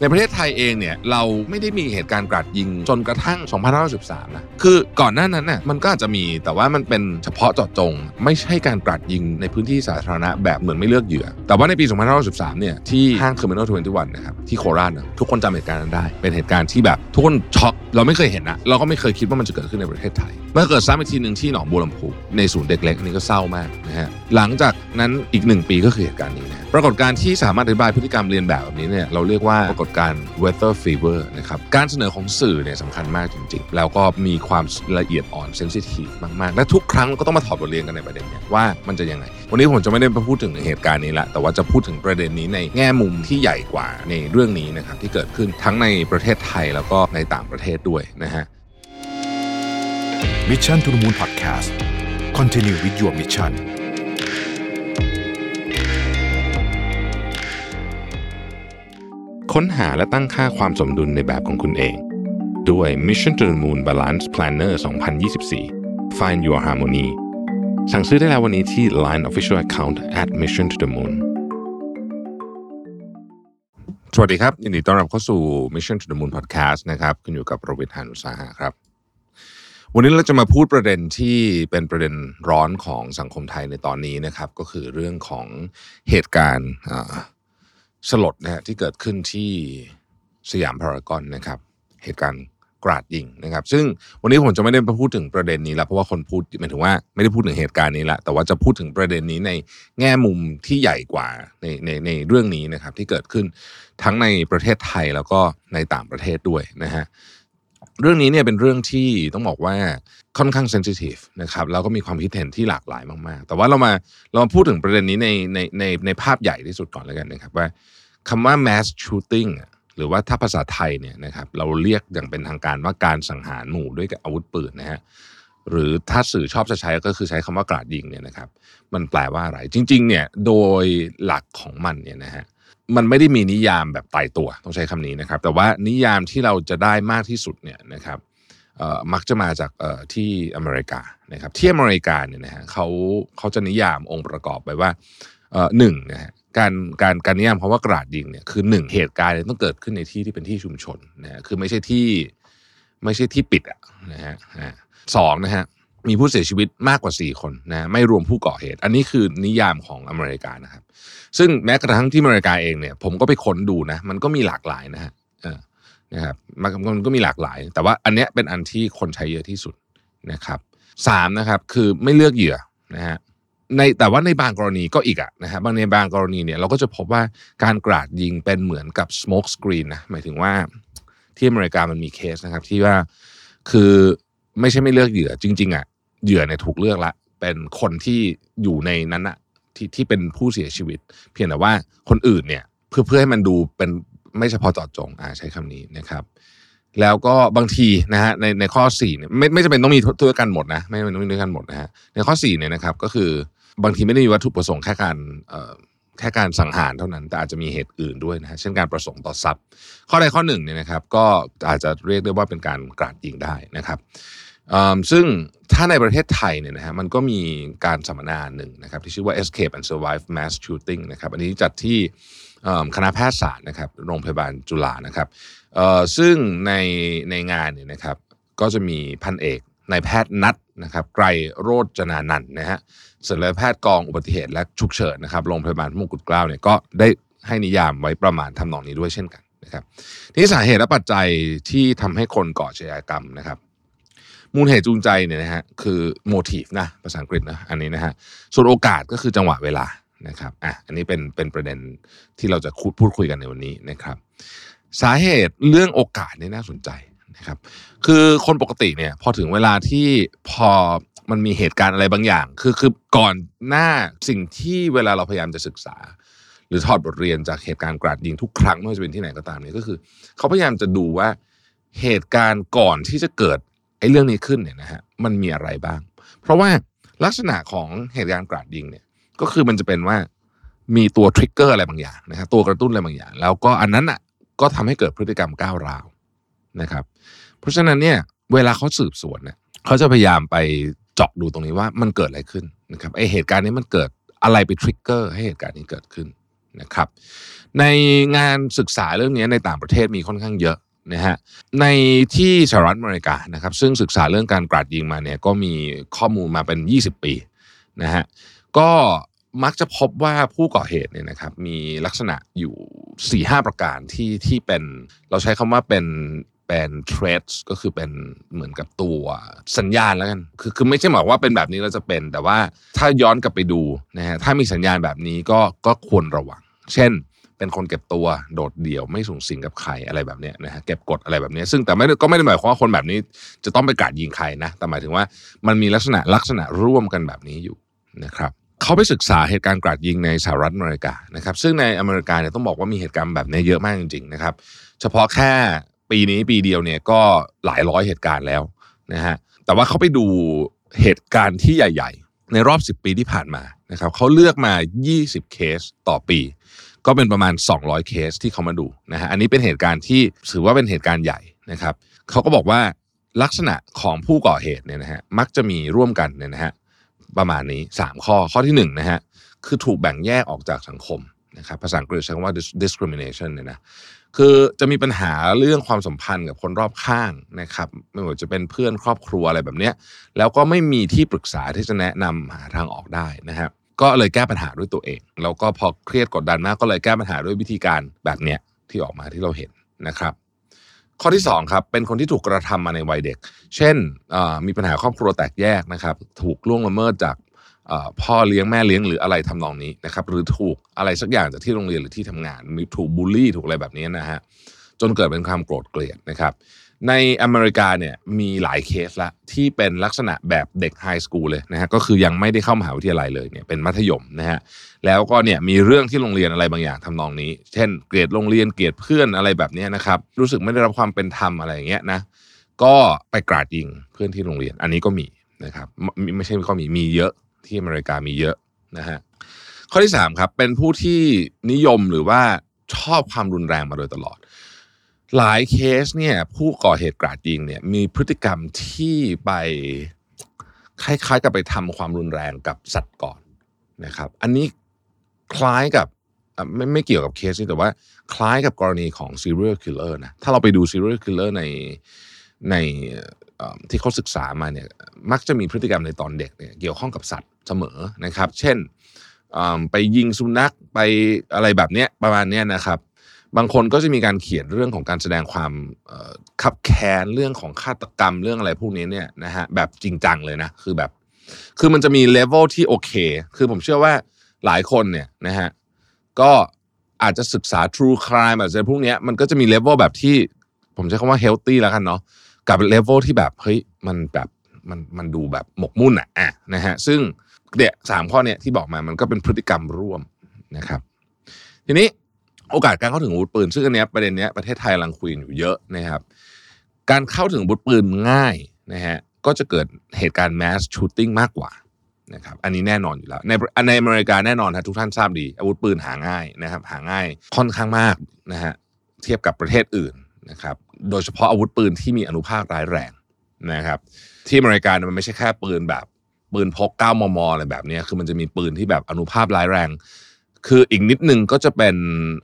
ในประเทศไทยเองเนี่ยเราไม่ได้มีเหตุการณ์กราดยิงจนกระทั่ง 2513 นะ คือก่อนหน้านั้นน่ะมันก็อาจจะมีแต่ว่ามันเป็นเฉพาะเจาะจง ไม่ใช่การกราดยิงในพื้นที่สาธารณะแบบเหมือนไม่เลือกเหยื่อ แต่ว่าในปี 2513 เนี่ยที่ห้าง Terminal 21นตี้วันนะครับที่โคราชนะทุกคนจำเหตุการณ์นั้นได้ เป็นเหตุการณ์ที่แบบทุกคนช็อกเราไม่เคยเห็นนะเราก็ไม่เคยคิดว่ามันจะเกิดขึ้นในประเทศไทยเมื่อเกิดซ้ำอีกทีหนึ่งที่หนองบัวลำพูในศูนย์เด็กเล็กอันนี้ก็เศร้ามากนะฮะหลังจากนั้นอีกหนึ่งปีก็คือเหตุการณ์นี้นะปรากฏการณ์ที่สามารถอธิบายพฤติกรรมเรียนแบบแบบนี้เนี่ยเราเรียกว่าปรากฏการ weather fever นะครับการเสนอของสื่อเนี่ยสำคัญมากจริงๆ แล้วก็มีความละเอียดอ่อนเซนซิทีฟมากๆ และทุกครั้งก็ต้องมาถอดบทเรียนกันในประเด็นเนี้ว่ามันจะยังไง วันนี้ผมจะไม่ได้มาพูดถึงเหตุการณ์นี้ละแต่ว่าจะพูดถึงประเด็นนี้ในแง่มุมที่ใหญ่กว่าในเรื่องนี้นะครับที่เกิดขึ้นทั้งในประเทศไทยแล้วก็ในต่างประเทศด้วยนะฮะ Mission to the Moon Podcast Continue with your mission ค้นหาและตั้งค่าความสมดุลในแบบของคุณเอง ด้วย Mission to the Moon Balance Planner 2024 Find Your Harmony สั่งซื้อได้แล้ววันนี้ที่ Line Official Account at Mission to the Moon สวัสดีครับ ยินดีต้อนรับเข้าสู่ Mission to the Moon Podcast นะครับคุณอยู่กับโรเบิทานุสาหะครับ วันนี้เราจะมาพูดประเด็นที่เป็นประเด็นร้อนของสังคมไทยในตอนนี้นะครับ ก็คือเรื่องของเหตุการณ์ สลดนะฮะที่เกิดขึ้นที่สยามพารากอนนะครับ เหตุการณ์กราดยิงนะครับ ซึ่งวันนี้ผมจะไม่ได้พูดถึงประเด็นนี้แล้วเพราะว่าคนพูดหมายถึงว่าไม่ได้พูดถึงเหตุการณ์นี้ละแต่ว่าจะพูดถึงประเด็นนี้ในแง่มุมที่ใหญ่กว่าในในในเรื่องนี้นะครับ ที่เกิดขึ้นทั้งในประเทศไทยแล้วก็ในต่างประเทศด้วยนะฮะ เรื่องนี้เนี่ยเป็นเรื่องที่ต้องบอกว่าค่อนข้างเซนซิทีฟนะครับแล้วก็มีความคิดเห็นที่หลากหลายมากๆ แต่ว่าเรามาเรามาพูดถึงประเด็นนี้ในในในในภาพใหญ่ที่สุดก่อนแล้วกันนะครับว่าคำว่า mass shooting หรือว่าถ้าภาษาไทยเนี่ยนะครับเราเรียกอย่างเป็นทางการว่าการสังหารหมู่ด้วยอาวุธปืนนะฮะหรือถ้าสื่อชอบจะใช้ก็คือใช้คำว่ากราดยิงเนี่ยนะครับ มันแปลว่าอะไร จริง ๆ เนี่ยโดยหลักของมันเนี่ยนะฮะ มันไม่ได้มีนิยามแบบตายตัวต้องใช้คำนี้นะครับ แต่ว่านิยามที่เราจะได้มากที่สุดเนี่ยนะครับมักจะมาจากที่อเมริกานะครับที่อเมริกาเนี่ยนะฮะเขาเขาจะนิยามองค์ประกอบไปว่าหนึ่งนะฮะการการการนิยามคำว่ากราดยิงเนี่ยคือหนึ่งเหตุการณ์ต้องเกิดขึ้นในที่ที่เป็นที่ชุมชนนะคือไม่ใช่ที่ไม่ใช่ที่ปิดอะนะฮะสองนะฮะ มีผู้เสียชีวิตมากกว่า 4 คนนะไม่รวมผู้ก่อเหตุ อันนี้คือนิยามของอเมริกานะครับ ซึ่งแม้กระทั่งที่อเมริกาเองเนี่ย ผมก็ไปค้นดูนะ มันก็มีหลากหลายนะฮะนะครับมันก็มีหลากหลาย แต่ว่าอันเนี้ยเป็นอันที่คนใช้เยอะที่สุดนะครับสามนะครับคือไม่เลือกเหยื่อนะฮะในแต่ว่าในบางกรณีก็อีกอะนะฮะบางในบางกรณีเนี่ยเราก็จะพบว่าการกราดยิงเป็นเหมือนกับ smoke screen นะหมายถึงว่าที่อเมริกามันมีเคสนะครับ ที่ว่าคือไม่ใช่ไม่เลือกเหยื่อจริงๆอะ เหยื่อเนี่ยถูกเลือกละเป็นคนที่อยู่ในนั้นอะที่ที่เป็นผู้เสียชีวิต เพียงแต่ว่าคนอื่นเนี่ยเพื่อเพื่อให้มันดูเป็นไม่เฉพาะเจาะจงอ่าใช้คำนี้นะครับ แล้วก็บางทีนะฮะในในข้อ4เนี่ยไม่ไม่จำเป็นต้องมีด้วยกันหมดนะไม่จำเป็นต้องมีด้วยกันหมดนะฮะในข้อ4เนี่ยนะครับก็คือบางทีไม่ได้มีวัตถุประสงค์แค่การแค่การสังหารเท่านั้น แต่อาจจะมีเหตุอื่นด้วยนะฮะเช่นการประสงค์ต่อทรัพย์ ข้อใดข้อหนึ่งเนี่ยนะครับ ก็อาจจะเรียกได้ว่าเป็นการกราดยิงได้นะครับ ซึ่งถ้าในประเทศไทยเนี่ยนะฮะมันก็มีการสัมมนาหนึ่งนะครับที่ชื่อว่า Escape and Survive Mass Shooting นะครับอันนี้จัดที่คณะแพทยศาสตร์นะครับโรงพยาบาลจุฬานะครับซึ่งในในงานเนี่ยนะครับก็จะมีพันเอกนายแพทย์นัดนะครับไกรโรจนานันนะฮะศัลยแพทย์กองอุบัติเหตุและฉุกเฉินนะครับโรงพยาบาลมงกุฎเกล้าเนี่ยก็ได้ให้นิยามไว้ประมาณทำนองนี้ด้วยเช่นกันนะครับนี่สาเหตุและปัจจัยที่ทำให้คนก่ออาชญากรรมนะครับ มูลเหตุจูงใจเนี่ยนะฮะคือ motive นะภาษาอังกฤษนะอันนี้นะฮะส่วนโอกาสก็คือจังหวะเวลานะครับอะอันนี้เป็นเป็นประเด็นที่เราจะคุพูดคุยกันในวันนี้นะครับ สาเหตุเรื่องโอกาสนี่น่าสนใจนะครับ คือคนปกติเนี่ยพอถึงเวลาที่พอมันมีเหตุการณ์อะไรบางอย่าง คือคือก่อนหน้าสิ่งที่เวลาเราพยายามจะศึกษา หรือถอดบทเรียนจากเหตุการณ์กราดยิงทุกครั้งไม่ว่าจะเป็นที่ไหนก็ตามเนี่ยก็คือ เขาพยายามจะดูว่าเหตุการณ์ก่อนที่จะเกิด ไอ้เรื่องนี้ขึ้นเนี่ยนะฮะมันมีอะไรบ้าง เพราะว่าลักษณะของเหตุการณ์กราดยิงเนี่ยก็คือมันจะเป็นว่ามีตัวทริกเกอร์อะไรบางอย่างนะครับตัวกระตุ้นอะไรบางอย่าง แล้วก็อันนั้นอะก็ทำให้เกิดพฤติกรรมก้าวร้าวนะครับ เพราะฉะนั้นเนี่ยเวลาเขาสืบสวนเนี่ยเขาจะพยายามไปเจาะดูตรงนี้ว่ามันเกิดอะไรขึ้นนะครับไอเหตุการณ์นี้มันเกิดอะไรไปทริกเกอร์ให้เหตุการณ์นี้เกิดขึ้นนะครับ ในงานศึกษาเรื่องนี้ในต่างประเทศมีค่อนข้างเยอะ นะฮะในที่สหรัฐอเมริกานะครับซึ่งศึกษาเรื่องการกราดยิงมาเนี่ยก็มีข้อมูลมาเป็น 20 ปีนะฮะก็มักจะพบว่าผู้ก่อเหตุเนี่ยนะครับมีลักษณะอยู่ 4-5 ประการที่ที่เป็นเราใช้คำว่าเป็นเป็น traits ก็คือเป็นเหมือนกับตัวสัญญาณแล้วกัน คือคือไม่ใช่หมายว่าเป็นแบบนี้เราจะเป็น แต่ว่าถ้าย้อนกลับไปดูนะฮะถ้ามีสัญญาณแบบนี้ก็ก็ควรระวัง เช่น เป็นคนเก็บตัวโดดเดี่ยวไม่สูงสิงกับใครอะไรแบบนี้นะฮะเก็บกดอะไรแบบนี้ ซึ่งแต่ไม่ก็ไม่ได้หมายความว่าคนแบบนี้ จะต้องไปกราดยิงใครนะแต่หมายถึงว่ามันมีลักษณะลักษณะร่วมกันแบบนี้อยู่นะครับเขาไปศึกษาเหตุการณ์กราดยิงในสหรัฐอเมริกานะครับ ซึ่งในอเมริกาเนี่ยต้องบอกว่ามีเหตุการณ์แบบนี้เยอะมากจริงๆนะครับ เฉพาะแค่ปีนี้ปีเดียวเนี่ยก็หลายร้อยเหตุการณ์แล้วนะฮะแต่ว่าเขาไปดูเหตุการณ์ที่ใหญ่ ๆ ในรอบ 10 ปีที่ผ่านมานะครับเขาเลือกมา 20 เคสต่อปี ก็เป็นประมาณ 200 เคสที่เขามาดูนะฮะอันนี้เป็นเหตุการณ์ที่ถือว่าเป็นเหตุการณ์ใหญ่นะครับเขาก็บอกว่าลักษณะของผู้ก่อเหตุเนี่ยนะฮะมักจะมีร่วมกันเนี่ยนะฮะประมาณนี้ 3 ข้อข้อที่1นะฮะคือถูกแบ่งแยกออกจากสังคมนะครับภาษาอังกฤษใช้คำว่า discrimination เนี่ยนะคือจะมีปัญหาเรื่องความสัมพันธ์กับคนรอบข้างนะครับไม่ว่าจะเป็นเพื่อนครอบครัวอะไรแบบเนี้ยแล้วก็ไม่มีที่ปรึกษาที่จะแนะนำหาทางออกได้นะครับ ก็เลยแก้ปัญหาด้วยตัวเอง แล้วก็พอเครียดกดดันมากก็เลยแก้ปัญหาด้วยวิธีการแบบเนี้ยที่ออกมาที่เราเห็นนะครับ ข้อที่2ครับเป็นคนที่ถูกกระทำมาในวัยเด็ก เช่นมีปัญหาครอบครัวแตกแยกนะครับ ถูกล่วงละเมิดจากพ่อเลี้ยงแม่เลี้ยงหรืออะไรทำนองนี้นะครับ หรือถูกอะไรสักอย่างจากที่โรงเรียนหรือที่ทำงาน มีถูกบูลลี่ถูกอะไรแบบนี้นะฮะจนเกิดเป็นความโกรธเกลียดนะครับ ในอเมริกาเนี่ยมีหลายเคสละที่เป็นลักษณะแบบเด็กไฮสคูลเลยนะฮะก็คือยังไม่ได้เข้ามหาวิทยาลัยเลยเนี่ยเป็นมัธยมนะฮะแล้วก็เนี่ยมีเรื่องที่โรงเรียนอะไรบางอย่างทำนองนี้ เช่น เกลียดโรงเรียนเกลียดเพื่อนอะไรแบบนี้นะครับรู้สึกไม่ได้รับความเป็นธรรมอะไรอย่างเงี้ยนะก็ไปกราดยิงเพื่อนที่โรงเรียนอันนี้ก็มีนะครับไม่ไม่ใช่ก็มีมีเยอะที่อเมริกามีเยอะนะฮะข้อที่3ครับเป็นผู้ที่นิยมหรือว่าชอบความรุนแรงมาโดยตลอด หลายเคสเนี่ยผู้ก่อเหตุกราดยิงเนี่ยมีพฤติกรรมที่ไปคล้ายๆกับไปทำความรุนแรงกับสัตว์ก่อนนะครับ อันนี้คล้ายกับไม่ไม่เกี่ยวกับเคสนี้แต่ว่าคล้ายกับกรณีของ serial killer นะถ้าเราไปดู serial killer ในในที่เขาศึกษามาเนี่ยมักจะมีพฤติกรรมในตอนเด็กเนี่ยเกี่ยวข้องกับสัตว์เสมอนะครับ เช่นไปยิงสุนัขไปอะไรแบบเนี้ยประมาณเนี้ยนะครับ บางคนก็จะมีการเขียนเรื่องของการแสดงความขับแค้นเรื่องของฆาตกรรมเรื่องอะไรพวกนี้เนี่ยนะฮะแบบจริงจังเลยนะคือแบบ คือมันจะมีเลเวลที่โอเค คือผมเชื่อว่าหลายคนเนี่ยนะฮะก็อาจจะศึกษา true crime อะไรพวกนี้มันก็จะมีเลเวลแบบที่ ผมใช้คำว่า healthy แล้วกันเนาะกับเลเวลที่แบบเฮ้ยมันแบบมันมันดูแบบหมกมุ่นอะอะนะฮะซึ่งเนี่ยสามข้อเนี่ยที่บอกมามันก็เป็นพฤติกรรมร่วมนะครับ ทีนี้ โอกาสการเข้าถึงอาวุธปืน ซึ่งอันนี้ประเด็นนี้ประเทศไทยกำลังคุยอยู่เยอะนะครับ การเข้าถึงอาวุธปืนง่ายนะฮะก็จะเกิดเหตุการณ์ mass shooting มากกว่านะครับอันนี้แน่นอนอยู่แล้วในในอเมริกาแน่นอนครับทุกท่านทราบดี อาวุธปืนหาง่ายนะครับหาง่ายค่อนข้างมากนะฮะเทียบกับประเทศอื่นนะครับโดยเฉพาะอาวุธปืนที่มีอนุภาคร้ายแรงนะครับที่อเมริกามันไม่ใช่แค่ปืนแบบปืนพก9มมอะไรแบบนี้คือมันจะมีปืนที่แบบอนุภาพร้ายแรง คืออีกนิดนึงก็จะเป็น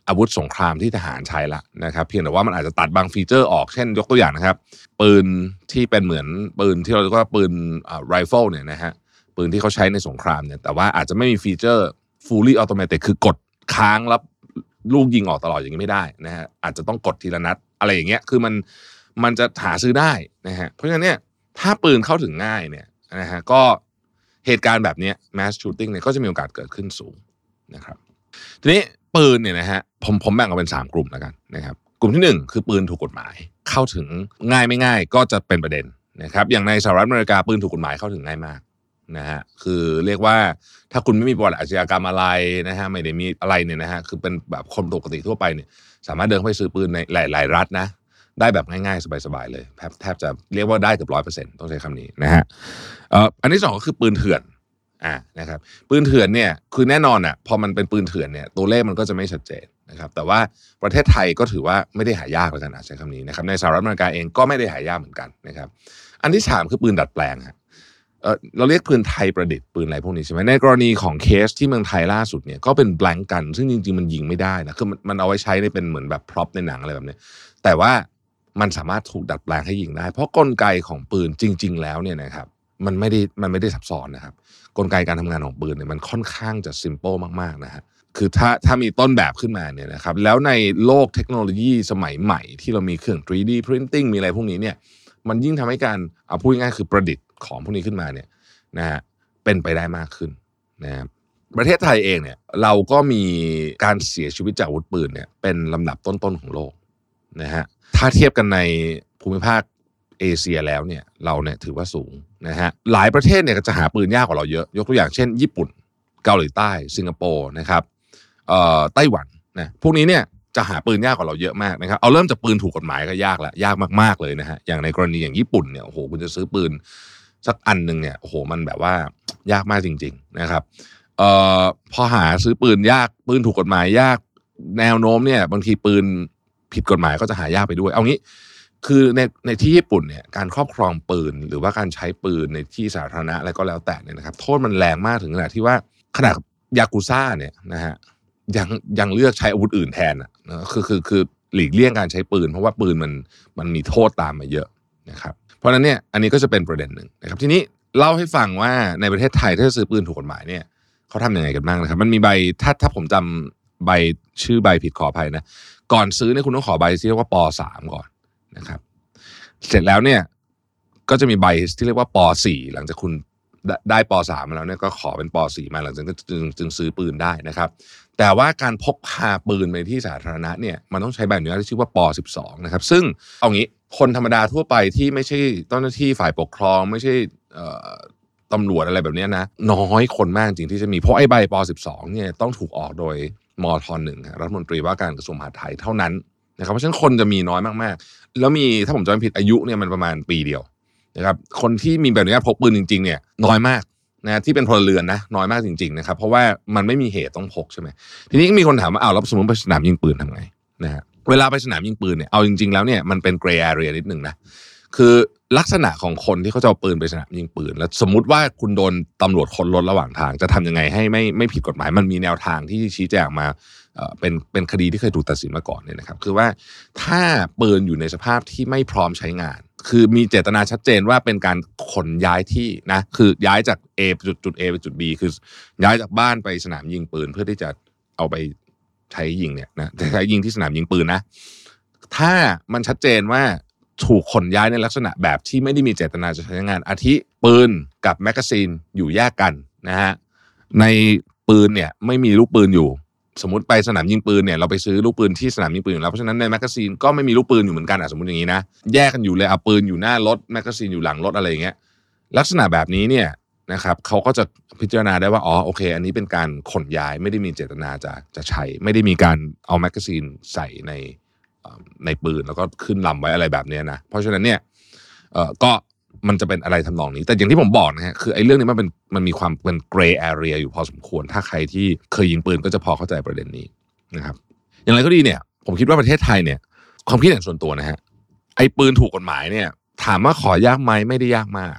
อาวุธสงครามที่ทหารใช้ละนะครับเพียงแต่ว่ามันอาจจะตัดบางฟีเจอร์ออกเช่นยกตัวอย่างนะครับ ปืนที่เป็นเหมือนปืนที่เราเรียกว่าปืนไรเฟิลเนี่ยนะฮะปืนที่เขาใช้ในสงครามเนี่ยแต่ว่าอาจจะไม่มี feature fully automatic คือกดค้างแล้วลูกยิงออกตลอดอย่างนี้ไม่ได้นะฮะอาจจะต้องกดทีละนัดอะไรอย่างเงี้ยคือมันมันจะหาซื้อได้นะฮะเพราะฉะนั้นเนี่ยถ้าปืนเข้าถึงง่ายเนี่ยนะฮะก็เหตุการณ์แบบนี้ mass shooting เนี่ยก็จะมีโอกาสเกิดขึ้นสูงนะครับ ทีนี้ปืนเนี่ยนะฮะผมผมแบ่งออกเป็น 3 กลุ่มแล้วกันนะครับกลุ่มที่ 1 คือปืนถูกกฎหมาย เข้าถึงง่ายไม่ง่ายก็จะเป็นประเด็นนะครับอย่างในสหรัฐอเมริกาปืนถูกกฎหมายเข้าถึงง่ายมากนะฮะคือเรียกว่าถ้าคุณไม่มีประวัติอาชญากรรมอะไรนะฮะไม่ได้มีอะไรเนี่ยนะฮะคือเป็นแบบคนปกติทั่วไปเนี่ยสามารถเดินไปซื้อปืนในหลายๆรัฐนะได้แบบง่ายๆ สบายๆเลยแทบจะเรียกว่าได้เกือบร้อยเปอร์เซ็นต์ต้องใช้คำนี้นะฮะอันที่สองก็คือปืนเถื่อน อ่านะครับปืนเถื่อนเนี่ยคือแน่นอนอะพอมันเป็นปืนเถื่อนเนี่ยตัวเลขมันก็จะไม่ชัดเจนนะครับแต่ว่าประเทศไทยก็ถือว่าไม่ได้หายากแล้วกันใช้คำนี้นะครับในสหรัฐอเมริกาเองก็ไม่ได้หายากเหมือนกันนะครับอันที่สามคือปืนดัดแปลงฮะเออเราเรียกปืนไทยประดิษฐ์ปืนอะไรพวกนี้ใช่ไหมในกรณีของเคสที่เมืองไทยล่าสุดเนี่ยก็เป็น blank gun ซึ่งจริง ๆ มันยิงไม่ได้นะคือมันมันเอาไว้ใช้ในเป็นเหมือนแบบ prop ในหนังอะไรแบบนี้แต่ว่ามันสามารถถูกดัดแปลงให้ยิงได้ เพราะกลไกของปืนจริง ๆ แล้วเนี่ยนะครับ มันไม่ได้มันไม่ได้ซับซ้อนนะครับ กลไกการทำงานของปืนเนี่ยมันค่อนข้างจะซิมเ l ิลมากๆนะฮะคือถ้าถ้ามีต้นแบบขึ้นมาเนี่ยนะครับแล้วในโลกเทคโนโลยีสมัยใหม่ ที่เรามีเครื่อง 3D printing มีอะไรพวกนี้เนี่ยมันยิ่งทำให้การเอาพูดง่ายคือประดิษฐ์ของพวกนี้ขึ้นมาเนี่ยนะฮะเป็นไปได้มากขึ้นนะครับประเทศไทยเองเนี่ยเราก็มีการเสียชีวิตจากอาวุธปืนเนี่ยเป็นลำดับต้นๆของโลกนะฮะถ้าเทียบกันในภูมิภาค เอเชียแล้วเนี่ยเราเนี่ยถือว่าสูงนะฮะหลายประเทศเนี่ยก็จะหาปืนยากกว่าเราเยอะ ยกตัวอย่างเช่น ญี่ปุ่น เกาหลีใต้ สิงคโปร์นะครับเอ่อไต้หวันนะพวกนี้เนี่ยจะหาปืนยากกว่าเราเยอะมากนะครับเอาเริ่มจากปืนถูกกฎหมายก็ยากละยากมากๆเลยนะฮะอย่างในกรณีอย่างญี่ปุ่นเนี่ยโอ้โหคุณจะซื้อปืนสักอันหนึ่งเนี่ยโอ้โหมันแบบว่ายากมากจริง ๆนะครับเอ่อพอหาซื้อปืนยากปืนถูกกฎหมายยากแนวโน้มเนี่ยบางทีปืนผิดกฎหมายก็จะหายากไปด้วย เอางี้ คือในในที่ญี่ปุ่นเนี่ยการครอบครองปืน หรือว่าการใช้ปืนในที่สาธารณะอะไรก็แล้วแต่เนี่ยนะครับโทษมันแรงมากถึงขนาดที่ว่าขนาดยากุซ่าเนี่ยนะฮะยังยังเลือกใช้อาวุธอื่นแทนอะนะคือคือคือหลีกเลี่ยงการใช้ปืน เพราะว่าปืนมันมันมีโทษตามมาเยอะนะครับเพราะนั้นเนี่ยอันนี้ก็จะเป็นประเด็นหนึ่งนะครับทีนี้เล่าให้ฟังว่าในประเทศไทยถ้าจะซื้อปืนถูกกฎหมายเนี่ยเขาทำยังไงกันบ้างนะครับ มันมีใบถ้าถ้าผมจำใบชื่อใบผิดขออภัยนะก่อนซื้อเนี่ยคุณต้องขอใบที่เรียกว่าปสามก่อน นะครับ เสร็จแล้วเนี่ยก็จะมีใบที่เรียกว่าป .4 หลังจากคุณได้ป .3 มาแล้วเนี่ยก็ขอเป็นป .4 มาหลังจากนั้นจึงจึงซื้อปืนได้นะครับ แต่ว่าการพกพาปืนไปที่สาธารณะเนี่ยมันต้องใช้ใบอนุญาตที่ชื่อว่าป .12 นะครับ ซึ่งเอางี้คนธรรมดาทั่วไปที่ไม่ใช่เจ้าหน้าที่ฝ่ายปกครอง ไม่ใช่ตำรวจอะไรแบบนี้นะน้อยคนมากจริงที่จะมีเพราะไอ้ใบป .12 เนี่ยต้องถูกออกโดยมทหนึ่งรัฐมนตรีว่าการกระทรวงมหาดไทยเท่านั้นนะครับเพราะฉะนั้นคนจะมีน้อยมากๆ แล้วมีถ้าผมจำไม่ผิดอายุเนี่ยมันประมาณปีเดียวนะครับคนที่มีใบอนุญาตพกปืนจริงๆเนี่ยน้อยมากนะที่เป็นพลเรือนนะน้อยมากจริงๆนะครับเพราะว่ามันไม่มีเหตุต้องพกใช่ไหมทีนี้ก็มีคนถามว่าอ้าวแล้วสมมติไปสนามยิงปืนทำไงนะฮะเวลาไปสนามยิงปืนเนี่ยเอาจริง ๆแล้วเนี่ยมันเป็นเกรย์แอเรียนิดหนึ่งนะคือลักษณะของคนที่เขาจะเอาปืนไปสนามยิงปืน แล้วสมมติว่าคุณโดนตำรวจคนรถระหว่างทาง จะทำยังไงให้ไม่ไม่ผิดกฎหมาย มันมีแนวทางที่ชี้แจงมา เออเป็นเป็นคดีที่เคยถูกตัดสินมาก่อนเนี่ยนะครับ คือว่าถ้าปืนอยู่ในสภาพที่ไม่พร้อมใช้งาน คือมีเจตนาชัดเจนว่าเป็นการขนย้ายที่นะคือย้ายจาก A จุดจุด A ไปจุด B คือย้ายจากบ้านไปสนามยิงปืนเพื่อที่จะเอาไปใช้ยิงเนี่ยนะใช้ยิงที่สนามยิงปืนนะ ถ้ามันชัดเจนว่าถูกขนย้ายในลักษณะแบบที่ไม่ได้มีเจตนาจะใช้งาน อาทิปืนกับแมกกาซีนอยู่แยกกันนะฮะในปืนเนี่ยไม่มีลูกปืนอยู่ สมมติไปสนามยิงปืนเนี่ยเราไปซื้อลูกปืนที่สนามยิงปืนอยู่แล้วเพราะฉะนั้นในแมกกาซีนก็ไม่มีลูกปืนอยู่เหมือนกันอะสมมติอย่างนี้นะแยกกันอยู่เลยเอาปืนอยู่หน้ารถแมกกาซีนอยู่หลังรถอะไรอย่างเงี้ยลักษณะแบบนี้เนี่ยนะครับเขาก็จะพิจารณาได้ว่าอ๋อโอเค อันนี้เป็นการขนย้ายไม่ได้มีเจตนาจะจะใช้ไม่ได้มีการเอาแมกกาซีนใส่ในในปืนแล้วก็ขึ้นลำไว้อะไรแบบเนี้ยนะเพราะฉะนั้นเนี่ยก็ มันจะเป็นอะไรทำนองนี้ แต่อย่างที่ผมบอกนะฮะคือไอ้เรื่องนี้มันเป็นมันมีความเป็น gray area อยู่พอสมควร ถ้าใครที่เคยยิงปืนก็จะพอเข้าใจประเด็นนี้นะครับ อย่างไรก็ดีเนี่ย ผมคิดว่าประเทศไทยเนี่ย ความคิดเห็นส่วนตัวนะฮะไอ้ปืนถูกกฎหมายเนี่ย ถามว่าขอยากไหมไม่ได้ยากมาก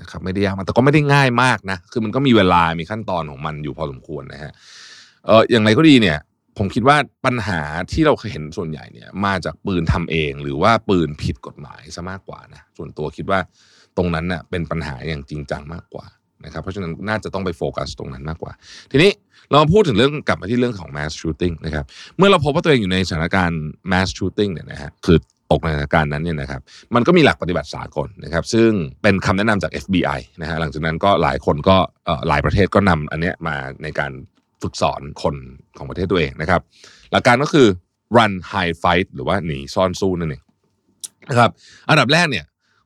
นะครับไม่ได้ยากมากแต่ก็ไม่ได้ง่ายมากนะคือมันก็มีเวลามีขั้นตอนของมันอยู่พอสมควรนะฮะเอออย่างไรก็ดีเนี่ย ผมคิดว่าปัญหาที่เราเคยเห็นส่วนใหญ่เนี่ย มาจากปืนทำเอง หรือว่าปืนผิดกฎหมายซะมากกว่านะส่วนตัวคิดว่า ตรงนั้นเน่ะเป็นปัญหาอย่างจริงจังมากกว่านะครับเพราะฉะนั้นน่าจะต้องไปโฟกัสตรงนั้นมากกว่า ทีนี้เรามาพูดถึงเรื่องกลับมาที่เรื่องของ mass shooting นะครับเมื่อเราพบว่าตัวเองอยู่ในสถานการณ์ mass shooting เนี่ยนะฮะคือตกในสถานการณ์นั้นเนี่ยนะครับมันก็มีหลักปฏิบัติสากลนะครับซึ่งเป็นคำแนะนำจาก FBI นะฮะหลังจากนั้นก็หลายคนก็หลายประเทศก็นำอันเนี้ยมาในการฝึกสอนคนของประเทศตัวเองนะครับ หลักการก็คือ run hide fight หรือว่าหนีซ่อนสู้นั่นเองนะครับอันดับแรกเนี่ย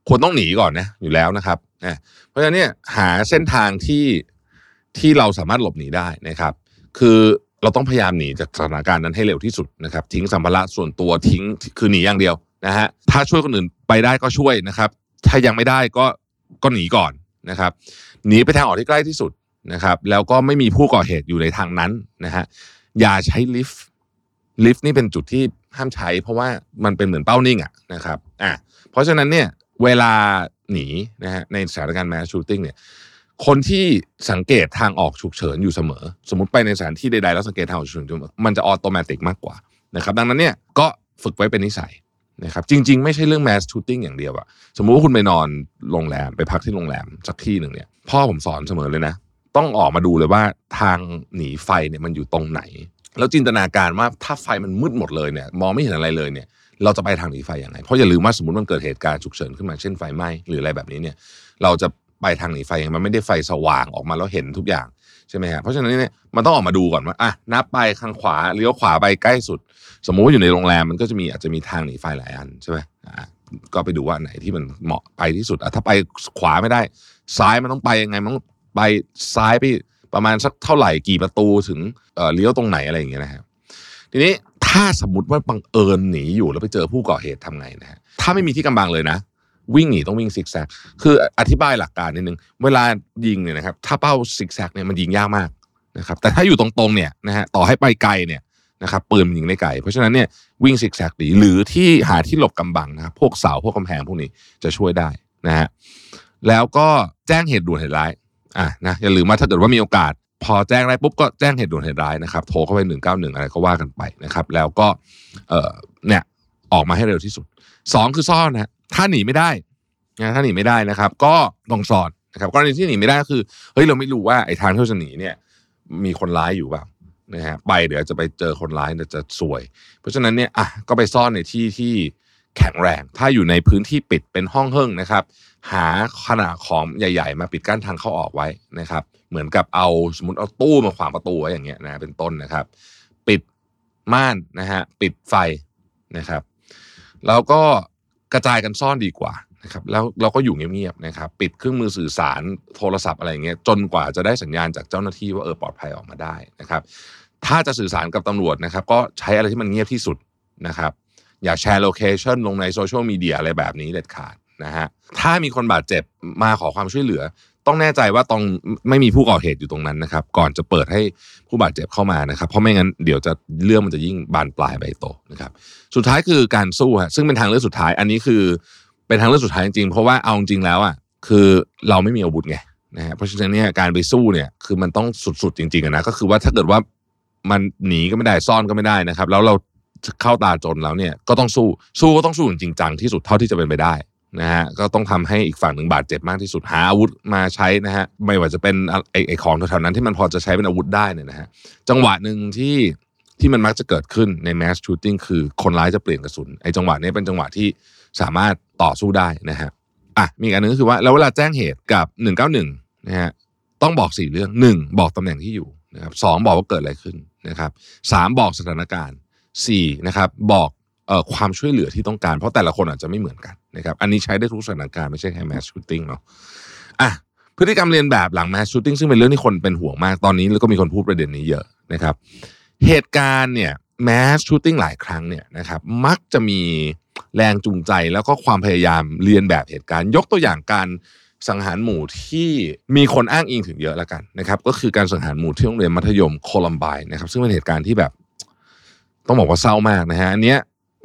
ควรต้องหนีก่อนนะอยู่แล้วนะครับนะเพราะฉะนั้นเนี่ยหาเส้นทางที่ที่เราสามารถหลบหนีได้นะครับ คือเราต้องพยายามหนีจากสถานการณ์นั้นให้เร็วที่สุดนะครับ ทิ้งสัมภาระส่วนตัวทิ้งคือหนีอย่างเดียวนะฮะถ้าช่วยคนอื่นไปได้ก็ช่วยนะครับ ถ้ายังไม่ได้ก็ก็หนีก่อนนะครับหนีไปทางออกที่ใกล้ที่สุดนะครับ แล้วก็ไม่มีผู้ก่อเหตุอยู่ในทางนั้นนะฮะอย่าใช้ลิฟต์ลิฟต์นี่เป็นจุดที่ห้ามใช้ เพราะว่ามันเป็นเหมือนเป้านิ่งอะนะครับอะเพราะฉะนั้นเนี่ย เวลาหนีนะฮะในสถานการณ์ mass shooting เนี่ยคนที่สังเกตทางออกฉุกเฉินอยู่เสมอ สมมติไปในสถานที่ใดๆแล้วสังเกตทางออกฉุกเฉินมอมันจะ automatic มากกว่านะครับดังนั้นเนี่ยก็ฝึกไว้เป็นนิสัยนะครับจริง ๆ ไม่ใช่เรื่องแมสชูตติ้งอย่างเดียวอะสมมุติว่าคุณไปนอนโรงแรมไปพักที่โรงแรมสักที่หนึ่งเนี่ยพ่อผมสอนเสมอเลยนะ ต้องออกมาดูเลยว่าทางหนีไฟเนี่ยมันอยู่ตรงไหน แล้วจินตนาการว่าถ้าไฟมันมืดหมดเลยเนี่ยมองไม่เห็นอะไรเลยเนี่ย เราจะไปทางหนีไฟยังไงเพราะอย่าลืมว่าสมมติมันเกิดเหตุการณ์ฉุกเฉินขึ้นมาเช่นไฟไหม้หรืออะไรแบบนี้เนี่ย เราจะไปทางหนีไฟยังไงมันไม่ได้ไฟสว่างออกมาแล้วเห็นทุกอย่างใช่ไหมฮะเพราะฉะนั้นเนี่ยมันต้องออกมาดูก่อนว่าอะนับไปข้างขวาเลี้ยวขวาไปใกล้สุด สมมุติว่าอยู่ในโรงแรมมันก็จะมีอาจจะมีทางหนีไฟหลายอันใช่ไหมอ่าก็ไปดูว่าไหนที่มันเหมาะไปที่สุดอะถ้าไปขวาไม่ได้ ซ้ายมันต้องไปยังไงมันต้องไปซ้ายไปประมาณสักเท่าไหร่กี่ประตูถึงเอ่อเลี้ยวตรงไหนอะไรอย่างเงี้ยนะครับทีนี้ ถ้าสมมติว่าบังเอิญหนีอยู่แล้วไปเจอผู้ก่อเหตุทำไงนะฮะถ้าไม่มีที่กำบังเลยนะ วิ่งหนีต้องวิ่งซิกแซกคืออธิบายหลักการนิดนึงเวลายิงเนี่ยนะครับ ถ้าเป้าซิกแซกเนี่ยมันยิงยากมากนะครับ แต่ถ้าอยู่ตรงๆเนี่ยนะฮะต่อให้ไปไกลเนี่ยนะครับปืนมันยิงได้ไกลเพราะฉะนั้นเนี่ยวิ่งซิกแซกดีหรือที่หาที่หลบกำบังนะครับพวกเสาพวกกำแพงพวกนี้จะช่วยได้นะฮะแล้วก็แจ้งเหตุด่วนเหตุร้ายอะนะอย่าลืมว่าถ้าเกิดว่ามีโอกาส พอแจ้งได้ปุ๊บก็แจ้งเหตุด่วนเหตุร้ายนะครับ โทรเข้าไปหนึ่งเก้าหนึ่งอะไรก็ว่ากันไปนะครับ แล้วก็เออเนี่ยออกมาให้เร็วที่สุดสองคือซ่อนนะถ้าหนีไม่ได้นะถ้าหนีไม่ได้นะครับ ก็ต้องซ่อนนะครับกรณีที่หนีไม่ได้ก็คือเฮ้ยเราไม่รู้ว่าไอ้ทางที่จะหนีเนี่ย มีคนร้ายอยู่เปล่านะฮะไปเดี๋ยวจะไปเจอคนร้ายเดี๋ยจะซวย เพราะฉะนั้นเนี่ยอะก็ไปซ่อนในที่ที่แข็งแรง ถ้าอยู่ในพื้นที่ปิดเป็นห้องเฮิ่งนะครับ หาขนาดของใหญ่ ๆ มาปิดกั้นทางเข้าออกไว้นะครับ เหมือนกับเอาสมมติเอาตู้มาขวางประตูไว้อย่างเงี้ยนะเป็นต้นนะครับ ปิดม่านนะฮะปิดไฟนะครับแล้วก็กระจายกันซ่อนดีกว่านะครับแล้วเราก็อยู่เงียบๆนะครับ ปิดเครื่องมือสื่อสารโทรศัพท์อะไรอย่างเงี้ยจนกว่าจะได้สัญญาณจากเจ้าหน้าที่ว่าเออปลอดภัยออกมาได้นะครับ ถ้าจะสื่อสารกับตำรวจนะครับ ก็ใช้อะไรที่มันเงียบที่สุดนะครับ อย่าแชร์ location ลงในโซเชียลมีเดียอะไรแบบนี้เด็ดขาด นะฮะถ้ามีคนบาดเจ็บมาขอความช่วยเหลือ ต้องแน่ใจว่าต้องไม่มีผู้ก่อเหตุอยู่ตรงนั้นนะครับ ก่อนจะเปิดให้ผู้บาดเจ็บเข้ามานะครับ เพราะไม่งั้นเดี๋ยวจะเรื่องมันจะยิ่งบานปลายไปโตนะครับ สุดท้ายคือการสู้ฮะซึ่งเป็นทางเลือกสุดท้าย อันนี้คือเป็นทางเลือกสุดท้ายจริงๆเพราะว่าเอาจริงแล้วอะคือเราไม่มีอาวุธไงนะฮะเพราะฉะนั้นเนี่ยการไปสู้เนี่ยคือมันต้องสุดๆจริงๆนะก็คือว่าถ้าเกิดว่ามันหนีก็ไม่ได้ซ่อนก็ไม่ได้นะครับ แล้วเราเข้าตาจนแล้วเนี่ยก็ต้องสู้สู้ก็ต้องสู้อย่างจริงจังที่สุดเท่าที่จะเป็นไปได้ นะฮะก็ต้องทำให้อีกฝั่งหนึ่งบาดเจ็บมากที่สุดหาอาวุธมาใช้นะฮะไม่ว่าจะเป็นไอ้ไอของแถวๆนั้นที่มันพอจะใช้เป็นอาวุธได้เนี่ยนะฮะจังหวะหนึ่งที่ที่มันมักจะเกิดขึ้นใน mass shooting คือคนร้ายจะเปลี่ยนกระสุนไอ้จังหวะนี้เป็นจังหวะที่สามารถต่อสู้ได้นะฮะอะมีอีกอันหนึ่งก็คือว่าแล้วเวลาแจ้งเหตุกับ 191นะฮะต้องบอกสี่เรื่องหนึ่งบอกตำแหน่งที่อยู่นะครับสองบอกว่าเกิดอะไรขึ้นนะครับสามบอกสถานการณ์สี่นะครับบอก ความช่วยเหลือที่ต้องการ เพราะแต่ละคนอาจจะไม่เหมือนกันนะครับอันนี้ใช้ได้ทุกสถานการณ์ไม่ใช่แค่ mass shooting เนาะอะพฤติกรรมเลียนแบบหลัง mass shooting ซึ่งเป็นเรื่องที่คนเป็นห่วงมากตอนนี้แล้วก็มีคนพูดประเด็นนี้เยอะนะครับ เหตุการณ์เนี่ย mass shooting หลายครั้งเนี่ยนะครับมักจะมีแรงจูงใจแล้วก็ความพยายามเลียนแบบเหตุการณ์ ยกตัวอย่างการสังหารหมู่ที่มีคนอ้างอิงถึงเยอะแล้วกันนะครับก็คือการสังหารหมู่ที่โรงเรียนมัธยมโคลัมไบน์นะครับซึ่งเป็นเหตุการณ์ที่แบบ ต้องบอกว่าเศร้ามากนะฮะอันเนี้ย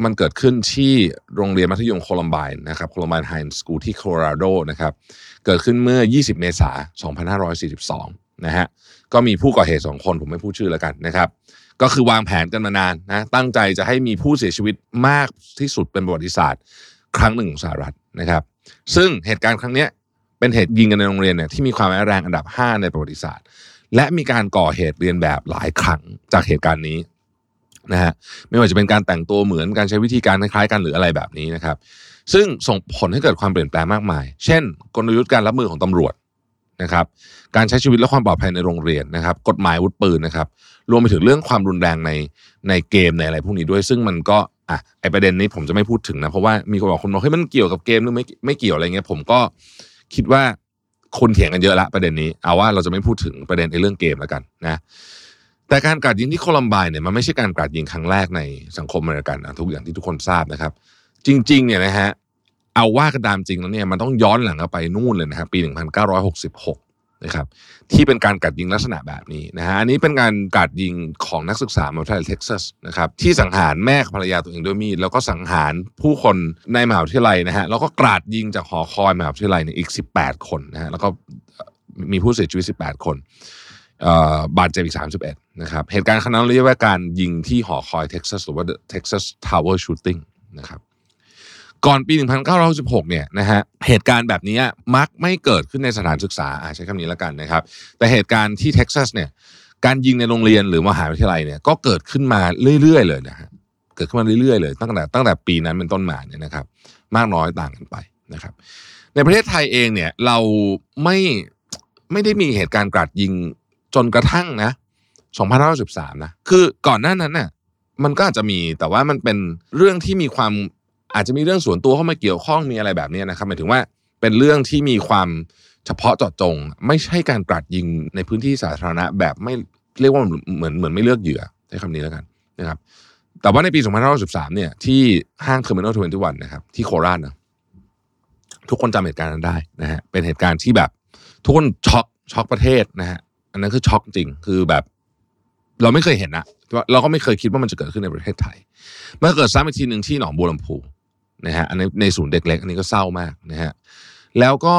มันเกิดขึ้นที่โรงเรียนมัธยมโคลัมไบน์นะครับโคลัมไบน์ไฮสคูลที่โคโลราโดนะครับเกิดขึ้นเมื่อ 20 เมษายน 2542 นะฮะก็มีผู้ก่อเหตุ2คนผมไม่พูดชื่อแล้วกันนะครับ ก็คือวางแผนกันมานานนะตั้งใจจะให้มีผู้เสียชีวิตมากที่สุดเป็นประวัติศาสตร์ ครั้งหนึ่งของสหรัฐนะครับ ซึ่งเหตุการณ์ครั้งนี้เป็นเหตุยิงกันในโรงเรียนเนี่ยที่มีความร้ายแรงอันดับ 5 ในประวัติศาสตร์ และมีการก่อเหตุเรียนแบบหลายครั้งจากเหตุการณ์นี้ นะฮะไม่ว่าจะเป็นการแต่งตัวเหมือนการใช้วิธีการคล้ายๆกันหรืออะไรแบบนี้นะครับ ซึ่งส่งผลให้เกิดความเปลี่ยนแปลงมากมาย เช่น กลยุทธ์การรับมือของตำรวจนะครับการใช้ชีวิตและความปลอดภัยในโรงเรียนนะครับ กฎหมายอาวุธปืนนะครับรวมไปถึงเรื่องความรุนแรงในในเกมในอะไรพวกนี้ด้วย ซึ่งมันก็อะไอประเด็นนี้ผมจะไม่พูดถึงนะเพราะว่ามีคนบอกคนบอกเฮ้ยมันเกี่ยวกับเกมหรือไม่ไม่เกี่ยวอะไรเงี้ยผมก็คิดว่าคนเถียงกันเยอะละประเด็นนี้ เอาว่าเราจะไม่พูดถึงประเด็นในเรื่องเกมแล้วกันนะ แต่การกราดยิงที่โคลัมบน์เนี่ยมันไม่ใช่การกราดยิงครั้งแรกในสังคมอเมริกันนะทุกอย่างที่ทุกคนทราบนะครับ จริงๆเนี่ยนะฮะเอาว่ากันตามจริงแล้วเนี่ยมันต้องย้อนหลังกไปนู่นเลยนะครับปี 1966 นะครับ ที่เป็นการกราดยิงลักษณะแบบนี้นะฮะอันนี้เป็นการกราดยิงของนักศึกษามหาวิทยาลัยเท็กซัสนะครับที่สังหารแม่ภรรยาตัวเองด้วยมีดแล้วก็สังหารผู้คนในมหาวิทยาลัยนะฮะแล้วก็กราดยิงจากหอคอยมหาวิทยาลัยเนี่ยอีก 18 คนนะฮะแล้วก็มีผู้เสียชีวิต 18 คน บาดเจ็บอีก 31 นะครับ เหตุการณ์ครั้งนั้นเรียกว่าการยิงที่หอคอยเท็กซัสหรือว่า Texas Tower Shooting นะครับ ก่อนปี 1966เนี่ยนะฮะ เหตุการณ์แบบนี้มักไม่เกิดขึ้นในสถานศึกษาใช้คำนี้แล้วกันนะครับ แต่เหตุการณ์ที่เท็กซัสเนี่ย การยิงในโรงเรียนหรือมหาวิทยาลัยเนี่ย ก็เกิดขึ้นมาเรื่อย ๆ เลยนะฮะ เกิดขึ้นมาเรื่อย ๆ เลย ตั้งแต่ตั้งแต่ปีนั้นเป็นต้นมาเนี่ยนะครับ มากน้อยต่างกันไปนะครับ ในประเทศไทยเองเนี่ยเราไม่ไม่ได้มีเหตุการณ์กราดยิง จนกระทั่งนะ2513นะคือก่อนหน้านั้นน่ะมันก็อาจจะมีแต่ว่ามันเป็นเรื่องที่มีความอาจจะมีเรื่องส่วนตัวเข้ามาเกี่ยวข้องมีอะไรแบบนี้นะครับหมายถึงว่าเป็นเรื่องที่มีความเฉพาะเจาะจง ไม่ใช่การกราดยิงในพื้นที่สาธารณะแบบไม่เรียกว่าเหมือนเหมือนไม่เลือกเหยื่อใช้คำนี้แล้วกันนะครับแต่ว่าในปี 2513 เนี่ยที่ห้าง Terminal 21นะครับที่โคราชนะทุกคนจำเหตุการณ์นั้นได้นะฮะเป็นเหตุการณ์ที่แบบทุกคนช็อกช็อกประเทศนะฮะ อันนั้นคือช็อกจริงคือแบบ เราไม่เคยเห็นนะเราก็ไม่เคยคิดว่ามันจะเกิดขึ้นในประเทศไทยเมื่อเกิดซ้ำอีกทีหนึ่งที่หนองบัวลำภูนะฮะอันนี้ในศูนย์เด็กเล็กอันนี้ก็เศร้ามากนะฮะแล้วก็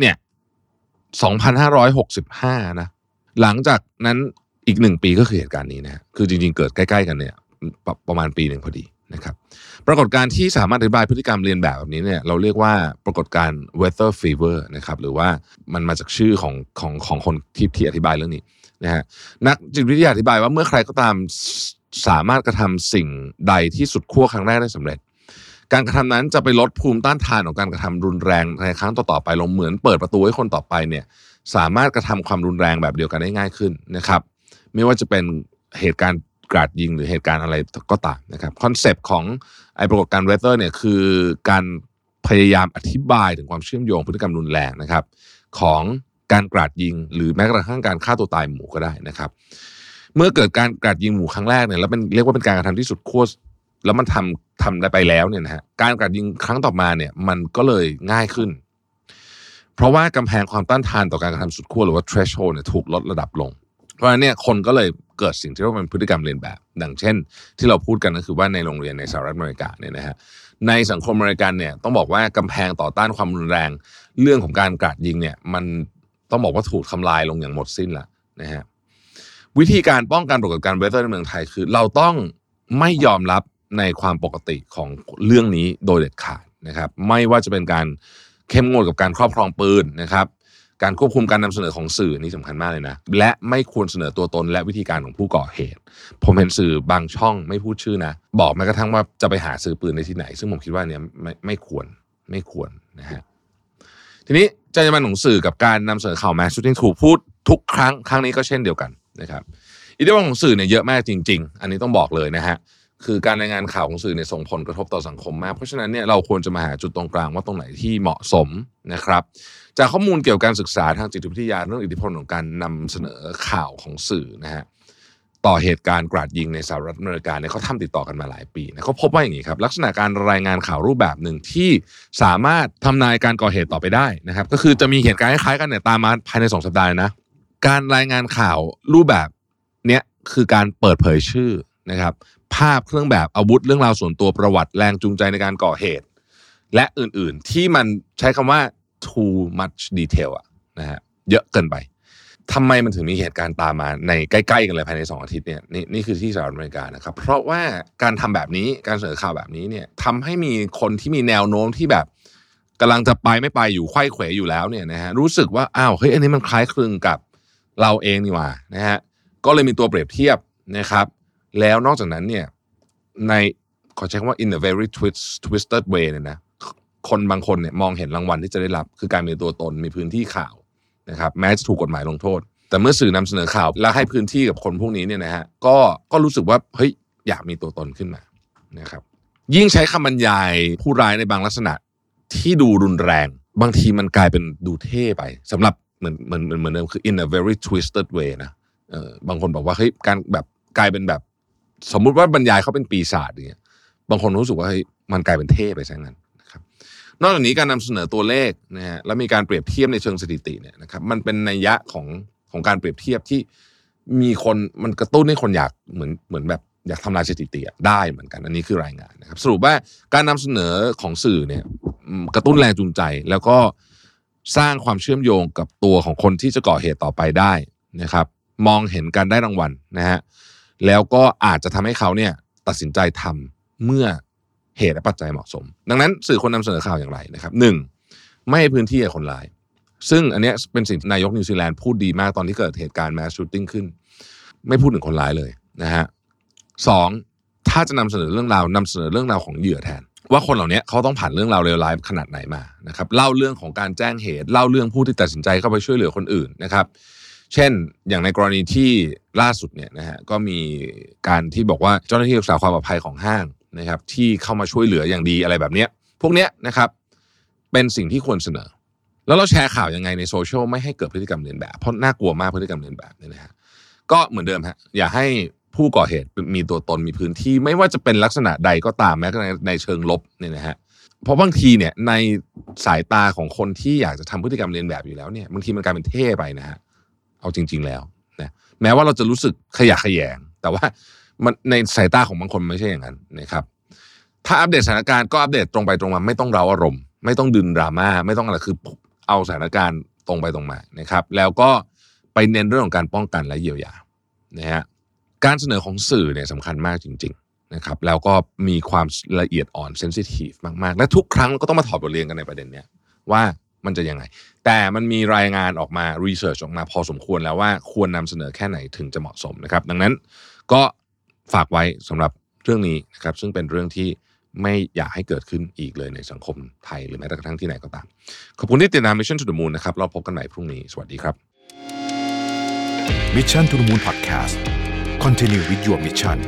เนี่ย 2,565 นะ หลังจากนั้นอีกหนึ่งปีก็คือเหตุการณ์นี้นะฮะคือจริงๆ เกิดใกล้ ๆ กันเนี่ย ประประมาณปีหนึ่งพอดี นะครับปรากฏการณ์ที่สามารถอธิบายพฤติกรรมเรียนแบบแบบนี้เนี่ยเราเรียกว่าปรากฏการณ์ weather fever นะครับหรือว่ามันมาจากชื่อของของของคนที่ที่อธิบายเรื่องนี้นะฮะนักจิตวิทยาอธิบายว่าเมื่อใครก็ตามสามารถกระทำสิ่งใดที่สุดขั้วครั้งแรกได้สำเร็จ การกระทำนั้นจะไปลดภูมิต้านทานของการกระทำรุนแรงในครั้งต่อๆไปลงเหมือนเปิดประตูให้คนต่อไปเนี่ยสามารถกระทำความรุนแรงแบบเดียวกันได้ง่ายขึ้นนะครับ ไม่ว่าจะเป็นเหตุการณ์ กราดยิงหรือเหตุการณ์อะไรก็ตามนะครับ concept ของไอ้ปรากฏการณ์ Werther เนี่ยคือการพยายามอธิบายถึงความเชื่อมโยงพฤติกรรมรุนแรงนะครับ ของการกราดยิง หรือแม้กระทั่งการฆ่าตัวตายหมู่ก็ได้นะครับ เมื่อเกิดการกราดยิงหมู่ครั้งแรกเนี่ยแล้วเป็นเรียกว่าเป็นการกระทำที่สุดขั้วแล้วมันทำทำได้ไปแล้วเนี่ยนะฮะการกราดยิงครั้งต่อมาเนี่ยมันก็เลยง่ายขึ้น เพราะว่ากำแพงความต้านทานต่อการกระทำสุดขั้วหรือว่า threshold เนี่ยถูกลดระดับลง เพราะฉะนั้นเนี่ยคนก็เลยเกิดสิ่งที่เรียกว่าเป็นพฤติกรรมเลียนแบบ ดังเช่น ที่เราพูดกันก็คือว่าในโรงเรียนในสหรัฐอเมริกาเนี่ยนะฮะในสังคมอเมริกันเนี่ยต้องบอกว่ากำแพงต่อต้านความรุนแรง เรื่องของการกราดยิงเนี่ยมันต้องบอกว่าถูกทำลายลงอย่างหมดสิ้นละนะฮะวิธีการป้องกันปรากฏการณ์ Werther ในเมืองไทยคือ เราต้องไม่ยอมรับในความปกติของเรื่องนี้โดยเด็ดขาดนะครับ ไม่ว่าจะเป็นการเข้มงวดกับการครอบครองปืนนะครับ การควบคุมการนำเสนอของสื่อนี่สำคัญมากเลยนะ และไม่ควรเสนอตัวตนและวิธีการของผู้ก่อเหตุ ผมเห็นสื่อบางช่องไม่พูดชื่อนะ บอกแม้กระทั่งว่าจะไปหาซื้อปืนในที่ไหน ซึ่งผมคิดว่าเนี่ยไม่ไม่ควรไม่ควรนะฮะทีนี้จรรยาบรรณของสื่อกับการนำเสนอข่าวแมสชูตติ้งถูกพูดทุกครั้งครั้งนี้ก็เช่นเดียวกันนะครับอิทธิพลของสื่อเนี่ยเยอะมากจริง ๆ อันนี้ต้องบอกเลยนะฮะคือการรายงานข่าวของสื่อเนี่ยส่งผลกระทบต่อสังคมมาก เพราะฉะนั้นเนี่ยเราควรจะมาหาจุดตรงกลางว่าตรงไหนที่เหมาะสมนะครับ จากข้อมูลเกี่ยวกับการศึกษาทางจิตวิทยาเรื่องอิทธิพลของการนำเสนอข่าวของสื่อนะฮะต่อเหตุการณ์กราดยิงในสหรัฐอเมริกาเนี่ยเขาทำติดต่อกันมาหลายปีนะเขาพบว่าอย่างนี้ครับ ลักษณะการรายงานข่าวรูปแบบหนึ่งที่สามารถทำนายการก่อเหตุต่อไปได้นะครับ ก็คือจะมีเหตุการณ์คล้ายกันเนี่ยตามมาภายในสองสัปดาห์นะการรายงานข่าวรูปแบบเนี้ยคือการเปิดเผยชื่อนะครับ ภาพเครื่องแบบอาวุธเรื่องราวส่วนตัวประวัติแรงจูงใจในการก่อเหตุ และอื่นๆ ที่มันใช้คำว่า too much detail อะนะฮะเยอะเกินไปทำไมมันถึงมีเหตุการณ์ตามมาในใกล้ๆกันเลยภายในสองอาทิตย์เนี่ยนี่นี่คือที่สหรัฐอเมริกานะครับ เพราะว่าการทำแบบนี้การเสนอข่าวแบบนี้เนี่ยทำให้มีคนที่มีแนวโน้มที่แบบกำลังจะไปไม่ไปอยู่ไข้เขวอยู่แล้วเนี่ยนะฮะรู้สึกว่าอ้าวเฮ้ยอันนี้มันคล้ายคลึงกับเราเองนี่หว่านะฮะก็เลยมีตัวเปรียบเทียบนะครับ แล้วนอกจากนั้นเนี่ยในขอใช้คำว่า in a very twist twisted way เนี่ยนะ คนบางคนเนี่ยมองเห็นรางวัลที่จะได้รับ คือการมีตัวตนมีพื้นที่ข่าวนะครับแม้จะถูกกฎหมายลงโทษ แต่เมื่อสื่อนำเสนอข่าว แล้วให้พื้นที่กับคนพวกนี้เนี่ยนะฮะก็ก็รู้สึกว่าเฮ้ยอยากมีตัวตนขึ้นมานะครับยิ่งใช้คำบรรยายผู้ร้ายในบางลักษณะที่ดูรุนแรง บางทีมันกลายเป็นดูเท่ไปสำหรับเหมือนเหมือนเหมือนเดิมคือ in a very twisted way นะเออบางคนบอกว่าเฮ้ยการแบบกลายเป็นแบบ สมมุติว่าบรรยายเขาเป็นปีศาจอย่างเงี้ยบางคนรู้สึกว่าเฮ้ยมันกลายเป็นเท่ไปซะงั้น นอกจากนี้การนำเสนอตัวเลขนะฮะแล้วมีการเปรียบเทียบในเชิงสถิติเนี่ยนะครับมันเป็นนัยยะของของการเปรียบเทียบที่มีคนมันกระตุ้นให้คนอยากเหมือนเหมือนแบบอยากทำลายสถิติได้เหมือนกัน อันนี้คือรายงานนะครับ สรุปว่าการนำเสนอของสื่อเนี่ยกระตุ้นแรงจูงใจ แล้วก็สร้างความเชื่อมโยงกับตัวของคนที่จะก่อเหตุต่อไปได้นะครับ มองเห็นการได้รางวัลนะฮะแล้วก็อาจจะทำให้เขาเนี่ยตัดสินใจทำเมื่อ เหตุและปัจจัยเหมาะสม ดังนั้นสื่อควรนำเสนอข่าวอย่างไรนะครับหนึ่งไม่ให้พื้นที่กับคนร้าย ซึ่งอันนี้เป็นสิ่งนายกนิวซีแลนด์พูดดีมากตอนที่เกิดเหตุการณ์ mass shooting ขึ้น ไม่พูดถึงคนร้ายเลยนะฮะสองถ้าจะนำเสนอเรื่องราวนำเสนอเรื่องราวของเหยื่อแทน ว่าคนเหล่านี้เขาต้องผ่านเรื่องราวเลวร้ายขนาดไหนมานะครับเล่าเรื่องของการแจ้งเหตุ เล่าเรื่องผู้ที่ตัดสินใจเข้าไปช่วยเหลือคนอื่นนะครับ เช่นอย่างในกรณีที่ล่าสุดเนี่ยนะฮะก็มีการที่บอกว่าเจ้าหน้าที่รักษาความปลอดภัยของห้าง นะครับที่เข้ามาช่วยเหลืออย่างดีอะไรแบบเนี้ยพวกเนี้ยนะครับเป็นสิ่งที่ควรเสนอ แล้วเราแชร์ข่าวยังไงในโซเชียลไม่ให้เกิดพฤติกรรมเลียนแบบ เพราะน่ากลัวมากพฤติกรรมเลียนแบบเนี่ยนะฮะก็เหมือนเดิมฮะอย่าให้ผู้ก่อเหตุมีตัวตนมีพื้นที่ ไม่ว่าจะเป็นลักษณะใดก็ตามแม้กระทั่งในเชิงลบเนี่ยนะฮะเพราะบางทีเนี่ยในสายตาของคนที่อยากจะทำพฤติกรรมเลียนแบบอยู่แล้วเนี่ยบางทีมันกลายเป็นเท่ไปนะฮะเอาจริง ๆแล้วนะแม้ว่าเราจะรู้สึกขยะแขยง แต่ว่า มันในสายตาของบางคนไม่ใช่อย่างนั้นนะครับ ถ้าอัปเดตสถานการณ์ก็อัปเดตตรงไปตรงมาไม่ต้องเร้าอารมณ์ ไม่ต้องดึงดราม่าไม่ต้องอะไรคือเอาสถานการณ์ตรงไปตรงมานะครับ แล้วก็ไปเน้นเรื่องของการป้องกันและเยียวยานะฮะการเสนอของสื่อเนี่ยสำคัญมากจริง ๆนะครับ แล้วก็มีความละเอียดอ่อน sensitive มากๆ และทุกครั้งก็ต้องมาถอดบทเรียนกันในประเด็นเนี้ยว่ามันจะยังไง แต่มันมีรายงานออกมา research ออกมาพอสมควรแล้วว่าควรนำเสนอแค่ไหนถึงจะเหมาะสมนะครับ ดังนั้นก็ ฝากไว้สำหรับเรื่องนี้นะครับซึ่งเป็นเรื่องที่ไม่อยากให้เกิดขึ้นอีกเลยในสังคมไทยหรือแม้แต่กระทั่งที่ไหนก็ตาม ขอบคุณที่ติดตาม Mission to the Moon นะครับเราพบกันใหม่พรุ่งนี้ สวัสดีครับ Mission to the Moon Podcast Continue with your mission